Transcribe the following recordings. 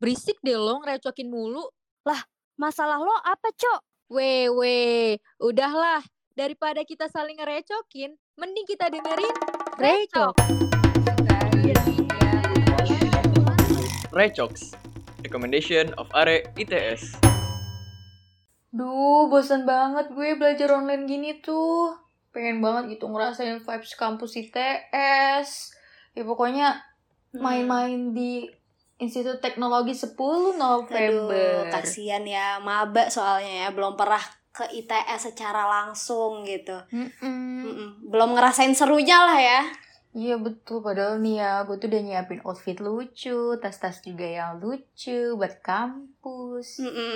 berisik deh lo ngerecokin mulu. Masalah lo apa, Cok? Weh, weh, udahlah. Daripada kita saling ngerecokin, mending kita dengerin Recok. Recox, recommendation of Are ITS. Duh, bosan banget gue belajar online gini tuh. Pengen banget gitu ngerasain vibes kampus ITS. Ya pokoknya Hmm. main-main di Institut Teknologi 10 November. Aduh, kasihan ya, maba soalnya ya, belum pernah ke ITS secara langsung gitu. Mm-mm. Mm-mm. Belum ngerasain serunya lah ya. Iya betul, padahal nih ya, gue tuh udah nyiapin outfit lucu, tas-tas juga yang lucu buat kampus. Mm-mm.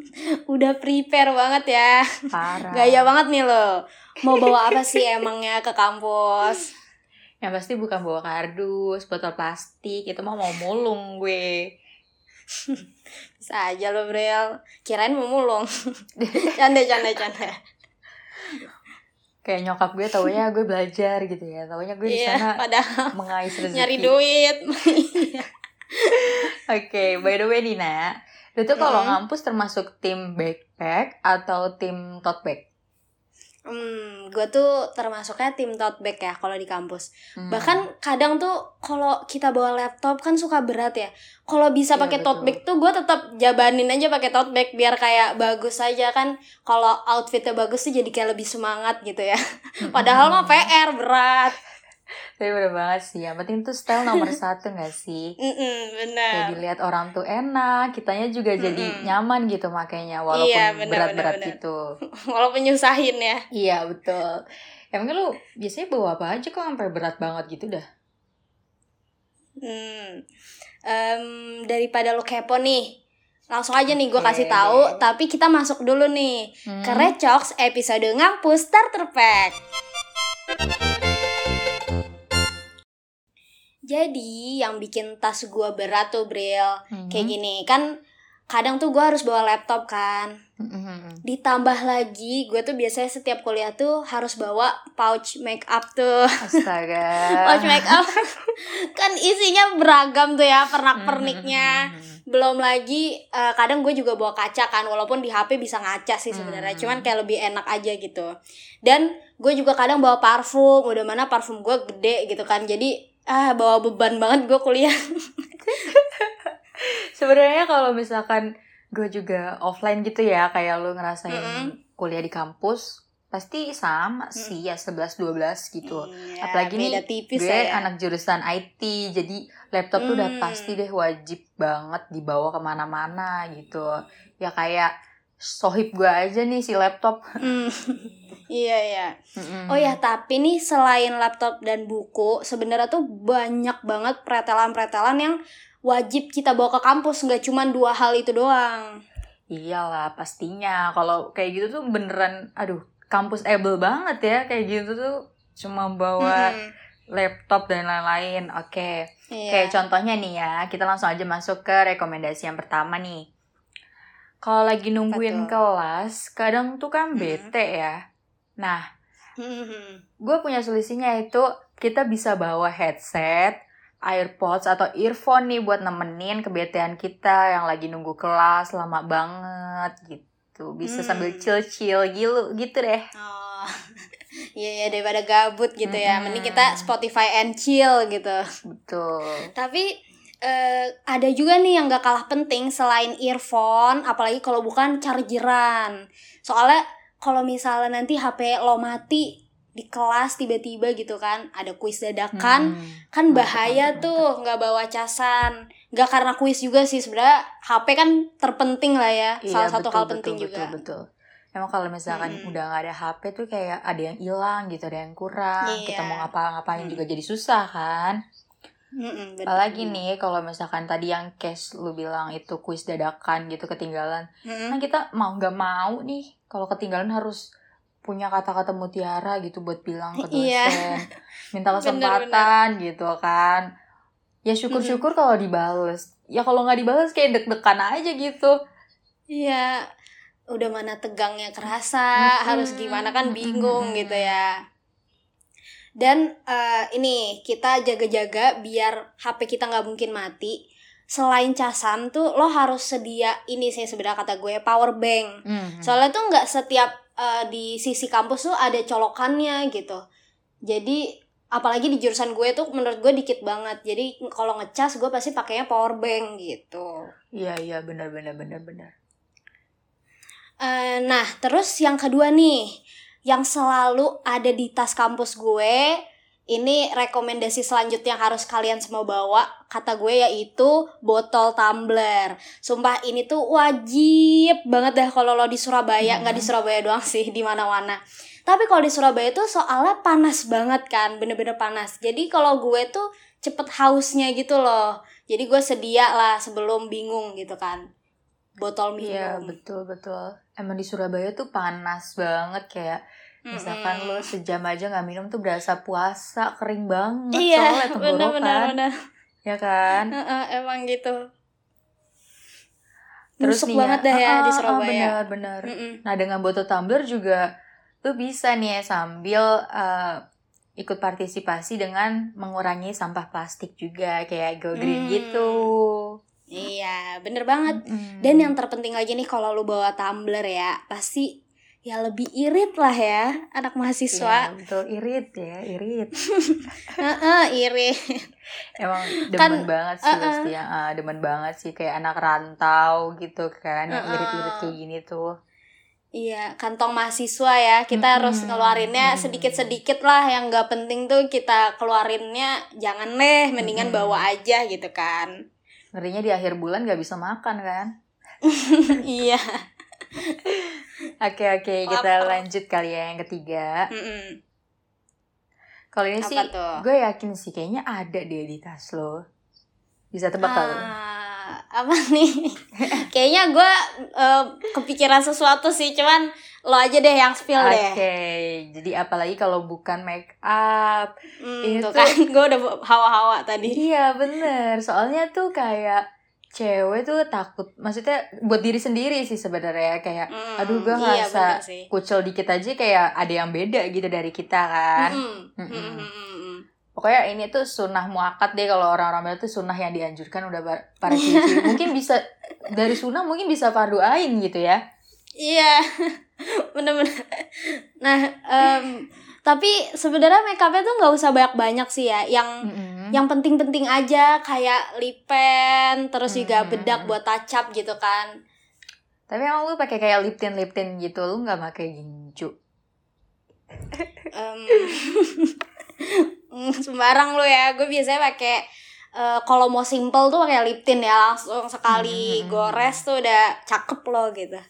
Udah prepare banget ya. Parah. Gaya banget nih lo. Mau bawa apa sih emangnya ke kampus? Yang pasti bukan bawa kardus, botol plastik, itu mah mau mulung gue. Bisa aja lo, Brel. Kirain mau mulung. canda, canda, canda. Kayak nyokap gue taunya gue belajar gitu ya, taunya gue di Iya, sana padahal mengais rezeki. nyari duit. Oke, by the way Dina, lu tuh kalau Mm. ngampus termasuk tim backpack atau tim tote bag? Hmm, gue tuh termasuknya tim tote bag ya kalau di kampus. Hmm. Bahkan kadang tuh kalau kita bawa laptop kan suka berat ya. Kalau bisa Iya, pakai tote betul. bag tuh gue tetap jabanin aja pakai tote bag biar kayak bagus aja kan. Kalau outfitnya bagus tuh jadi kayak lebih semangat gitu ya. Padahal mah PR berat. Tapi bener banget sih, yang penting tuh style nomor satu gak sih? Mm-mm, bener. Kayak dilihat orang tuh enak, kitanya juga jadi Mm-mm. nyaman gitu makanya walaupun Iya, berat-berat gitu. Walaupun nyusahin ya. Iya betul. Emangnya lu biasanya bawa apa aja kok sampai berat banget gitu dah? Hmm. Em, daripada lo kepo nih. Langsung aja nih gue Oke. kasih tahu, tapi kita masuk dulu nih Hmm. ke Recox episode ngampus starter pack. Jadi yang bikin tas gue berat tuh Bril Hmm. Kayak gini kan kadang tuh gue harus bawa laptop kan Hmm. Ditambah lagi gue tuh biasanya setiap kuliah tuh harus bawa pouch make up tuh Astaga. Pouch make up kan isinya beragam tuh ya pernak-perniknya Hmm. belum lagi eh, kadang gue juga bawa kaca kan walaupun di HP bisa ngaca sih sebenarnya Hmm. cuman kayak lebih enak aja gitu dan gue juga kadang bawa parfum udah mana parfum gue gede gitu kan jadi ah bawa beban banget gue kuliah Sebenarnya kalau misalkan gue juga offline gitu ya, kayak lu ngerasain Mm-mm. kuliah di kampus, pasti sama sih ya 11 12 gitu. Iya, Apalagi nih, tipis gue ya anak jurusan IT, jadi laptop tuh udah Hmm. pasti deh wajib banget dibawa ke mana-mana gitu. Ya kayak sohib gue aja nih si laptop. Hmm. iya iya Mm-mm. Oh ya, tapi nih selain laptop dan buku, sebenarnya tuh banyak banget pretelan-pretelan yang wajib kita bawa ke kampus, nggak cuma dua hal itu doang. Iyalah pastinya. Kalau kayak gitu tuh beneran, aduh, kampus able banget ya kayak gitu tuh cuma bawa Mm-mm. laptop dan lain-lain. Oke. Iya. Kayak contohnya nih ya, kita langsung aja masuk ke rekomendasi yang pertama nih. Kalau lagi nungguin tuh? kelas, kadang tuh kan Hmm. bete ya. Nah, gue punya solusinya itu kita bisa bawa headset, AirPods atau earphone nih buat nemenin kebetean kita yang lagi nunggu kelas lama banget gitu. Bisa Hmm. sambil chill-chill gitu, gitu deh. Oh. Iya ya daripada gabut gitu ya. Mm-mm. Mending kita Spotify and chill gitu. Betul. Tapi eh, ada juga nih yang gak kalah penting selain earphone, apalagi kalau bukan chargeran. Soalnya kalau misalnya nanti HP lo mati di kelas tiba-tiba gitu kan, ada kuis dadakan, Hmm. kan bahaya mantap, tuh nggak bawa casan. Nggak karena kuis juga sih sebenarnya HP kan terpenting lah ya, salah satu betul, hal betul, penting betul, juga. Betul, Emang kalau misalkan Mm-mm. udah nggak ada HP tuh kayak ada yang hilang gitu, ada yang kurang. Kita Iya. mau ngapa-ngapain Mm. juga jadi susah kan. Mm-mm, bener, Apalagi nih kalau misalkan tadi yang case lu bilang itu kuis dadakan gitu ketinggalan. Mm-mm. Kan kita mau nggak mau nih kalau ketinggalan harus punya kata-kata mutiara gitu buat bilang ke dosen. Iya. Minta kesempatan gitu kan. Ya syukur-syukur kalau dibales. Ya kalau nggak dibales kayak deg-degan aja gitu. Iya, udah mana tegangnya kerasa, Mm-mm. harus gimana kan bingung Mm-mm. gitu ya. Dan eh, ini kita jaga-jaga biar HP kita nggak mungkin mati. selain casam tuh lo harus sedia ini sih sebenarnya kata gue power bank. Mhm. Soalnya tuh nggak setiap eh, di sisi kampus tuh ada colokannya gitu. Jadi apalagi di jurusan gue tuh menurut gue dikit banget. Jadi kalau ngecas gue pasti pakainya power bank gitu. Iya iya benar benar benar benar. Eh, nah, terus yang kedua nih, yang selalu ada di tas kampus gue, ini rekomendasi selanjutnya yang harus kalian semua bawa, kata gue yaitu botol tumbler. Sumpah ini tuh wajib banget dah kalau lo di Surabaya, nggak di Surabaya doang sih, di mana-mana. Tapi kalau di Surabaya tuh soalnya panas banget kan, bener-bener panas. Jadi kalau gue tuh cepet hausnya gitu loh. Jadi gue sedia lah sebelum bingung gitu kan. Botol minum. Iya betul betul. Emang di Surabaya tuh panas banget kayak misalkan lo sejam aja nggak minum tuh berasa puasa kering banget Iya, soalnya tenggorokan. bener-bener bener. Ya kan? Heeh, emang gitu. Terus Nusuk nih banget ya, dah ya ah, di Surabaya. bener bener. Mm-mm. Nah dengan botol tumbler juga lu bisa nih ya sambil eh, ikut partisipasi dengan mengurangi sampah plastik juga kayak go green Hmm. gitu. Iya, bener banget. Mm-mm. Dan yang terpenting lagi nih kalau lu bawa tumbler ya, pasti ya lebih irit lah ya anak Iya, mahasiswa. betul irit ya irit. Heeh, irit. Emang demen Kan, banget sih uh-uh. pasti yang ah, demen banget sih kayak anak rantau gitu kan yang Uh-uh. irit-irit kayak gini tuh. Iya, kantong mahasiswa ya. Kita Mm-mm. harus ngeluarinnya sedikit-sedikit lah yang nggak penting tuh kita keluarinnya jangan deh, mendingan Mm-mm. bawa aja gitu kan. Ngerinya di akhir bulan gak bisa makan kan. iya. Oke oke kita lanjut kali ya yang ketiga. Kalau ini Apa sih gue yakin sih kayaknya ada deh di tas lo. Bisa tebak gak lo? Apa nih? Kayaknya gue eh, kepikiran sesuatu sih, cuman lo aja deh yang spill Oke, deh. jadi apalagi kalau bukan make up. Hmm, tuh- kan gue udah hawa-hawa tadi. Iya bener, soalnya tuh kayak cewek tuh takut, maksudnya buat diri sendiri sih sebenarnya kayak, Hmm, aduh gue iya, ngerasa sih. kucel dikit aja kayak ada yang beda gitu dari kita kan. Mm-mm. Mm-mm. Mm-mm, mm-mm. Pokoknya ini tuh sunnah muakat deh kalau orang-orang tuh sunnah yang dianjurkan udah bar- para cici. mungkin bisa dari sunnah mungkin bisa fardu ain gitu ya. Iya, bener-bener. Nah, em, tapi sebenarnya make upnya tuh nggak usah banyak-banyak sih ya. Yang Mm-mm. yang penting-penting aja kayak lip pen, terus juga Hmm. bedak buat touch up gitu kan. Tapi emang lu pakai kayak lip tint lip tint gitu, lu nggak pakai gincu? Mm, sembarang lo ya gue biasanya pakai eh, kalau mau simple tuh pakai lip tint ya langsung sekali Hmm. gores tuh udah cakep lo gitu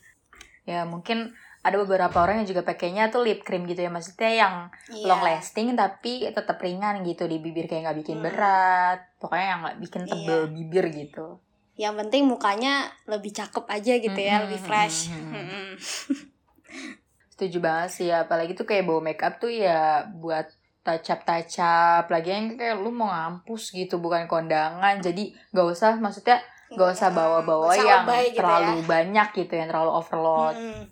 Ya mungkin ada beberapa orang yang juga pakainya tuh lip cream gitu ya, maksudnya yang Iya. long lasting tapi tetap ringan gitu di bibir kayak nggak bikin Hmm. berat, pokoknya yang nggak bikin tebel Iya. bibir gitu. yang penting mukanya lebih cakep aja gitu ya Hmm, lebih hmm, fresh hmm, hmm. Setuju banget sih, apalagi tuh kayak bawa makeup tuh ya buat up, lagi yang kayak lu mau ngampus gitu bukan kondangan, jadi nggak usah maksudnya nggak usah Mm, bawa-bawa usah yang lebay gitu terlalu ya. banyak gitu, yang terlalu overload. Mm-mm.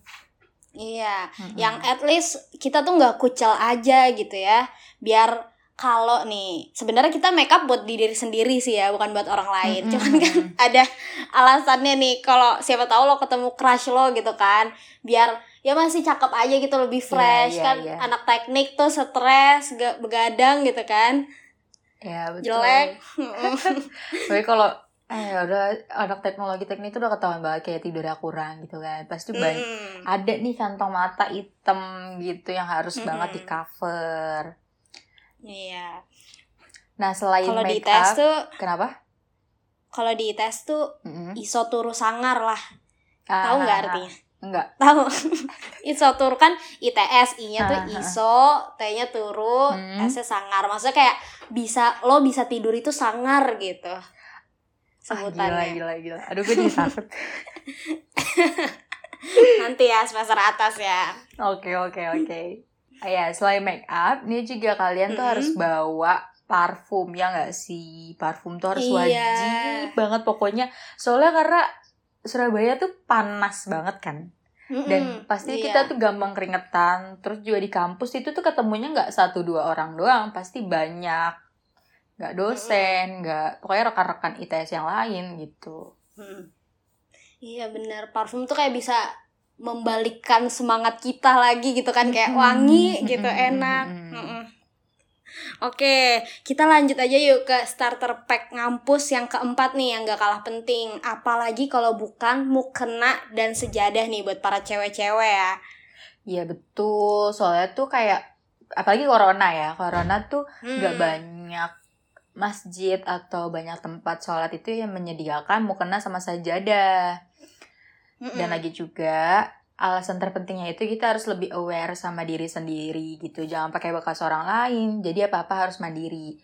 iya Mm-mm. yang at least kita tuh nggak kucel aja gitu ya biar kalau nih sebenarnya kita make up buat di diri sendiri sih ya bukan buat orang lain Mm-mm. cuman kan ada alasannya nih kalau siapa tahu lo ketemu crush lo gitu kan biar ya masih cakep aja gitu lebih fresh iya, kan iya. anak teknik tuh stres ga- begadang gitu kan Ya betul. jelek Tapi kalau eh udah anak teknologi teknik itu udah ketahuan banget kayak tidurnya kurang gitu kan. Pasti banyak Mm-mm. ada nih kantong mata hitam gitu yang harus Mm-mm. banget di cover. iya Nah selain kalau di tes tuh kenapa? kalau di tes tuh Mm-mm. isoturu sangar lah Ah, tahu nggak ah, artinya ah. Enggak. tahu isoturu kan ITS I-nya tuh Ah, ah. iso T-nya turu Hmm. S-nya sangar maksudnya kayak bisa lo bisa tidur itu sangar gitu Ah, gila, sebutannya gila, gila. Aduh gue jadi takut. nanti ya semester atas ya Oke, oke, oke. Ah, ya, selain make up, nih juga kalian tuh harus bawa parfum ya nggak sih? Parfum tuh harus Iya. wajib banget pokoknya. Soalnya karena Surabaya tuh panas banget kan. Dan pasti iya. kita tuh gampang keringetan. Terus juga di kampus itu tuh ketemunya nggak satu dua orang doang, pasti banyak. nggak dosen nggak pokoknya rekan-rekan ITS yang lain gitu. Iya benar parfum tuh kayak bisa membalikkan semangat kita lagi gitu kan kayak wangi gitu enak. Oke, kita lanjut aja yuk ke starter pack ngampus yang keempat nih yang gak kalah penting. Apalagi kalau bukan mukena dan sejadah nih buat para cewek-cewek ya. Iya betul soalnya tuh kayak apalagi corona ya corona tuh Hmm. nggak banyak masjid atau banyak tempat sholat itu yang menyediakan mukena sama sajadah Mm-mm. dan lagi juga alasan terpentingnya itu kita harus lebih aware sama diri sendiri gitu jangan pakai bekas orang lain jadi apa apa harus mandiri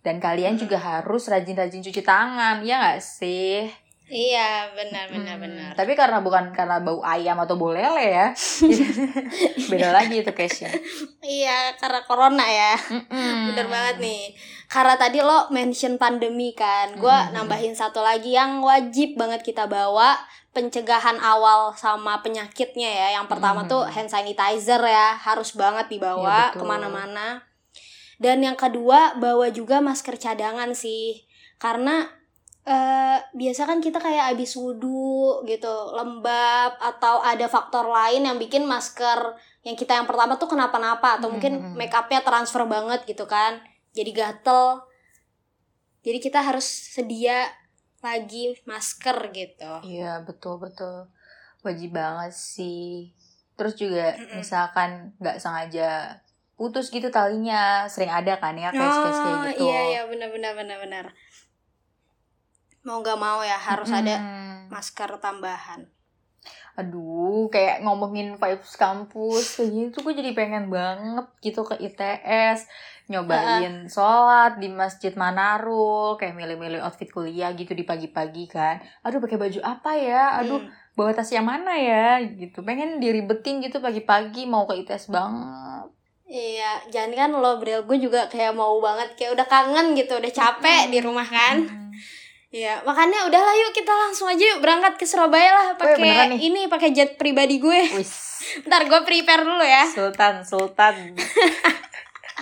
dan kalian Mm-mm. juga harus rajin-rajin cuci tangan ya nggak sih Iya, benar benar Hmm, benar. tapi karena bukan karena bau ayam atau bau lele ya beda lagi itu case-nya Iya, karena corona ya. Mm-mm. Bener banget nih. Karena tadi lo mention pandemi kan. Gua Hmm. nambahin satu lagi yang wajib banget kita bawa pencegahan awal sama penyakitnya ya. Yang pertama Hmm. tuh hand sanitizer ya, harus banget dibawa betul. ke mana-mana. Dan yang kedua bawa juga masker cadangan sih. Karena eh, biasa kan kita kayak abis wudhu gitu, lembab atau ada faktor lain yang bikin masker yang kita yang pertama tuh kenapa-napa atau Hmm, mungkin hmm, hmm. make upnya transfer banget gitu kan jadi gatel jadi kita harus sedia lagi masker gitu Iya betul betul wajib banget sih. Terus juga Mm-mm. misalkan nggak sengaja putus gitu talinya sering ada kan ya kayak Oh, gitu. iya iya benar benar benar benar mau nggak mau ya harus ada Mm-mm. masker tambahan Aduh, kayak ngomongin vibes kampus kayak gitu gue jadi pengen banget gitu ke ITS nyobain sholat di masjid Manarul kayak milih-milih outfit kuliah gitu di pagi-pagi kan. Aduh pakai baju apa ya? Aduh Hmm. bawa tas yang mana ya gitu pengen diribetin gitu pagi-pagi mau ke ITS banget iya jangan kan lo Bril gue juga kayak mau banget kayak udah kangen gitu udah capek di rumah kan Hmm. Iya, makanya udahlah yuk kita langsung aja yuk berangkat ke Surabaya lah pakai ini pakai jet pribadi gue. wis Ntar gue prepare dulu ya. Sultan Sultan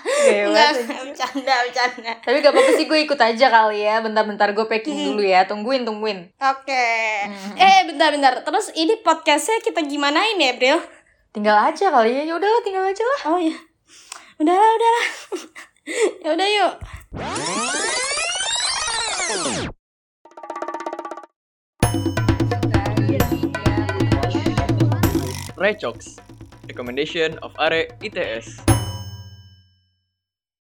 Enggak, banget. bercanda, bercanda. tapi gak apa-apa sih gue ikut aja kali ya bentar-bentar gue packing Hmm. dulu ya tungguin tungguin Oke. Hmm. Eh, bentar-bentar. Terus ini podcastnya kita gimanain ya, Bril? tinggal aja kali ya ya udahlah tinggal aja lah Oh ya. Udahlah, udahlah. ya udah yuk. Recox, recommendation of Are ITS.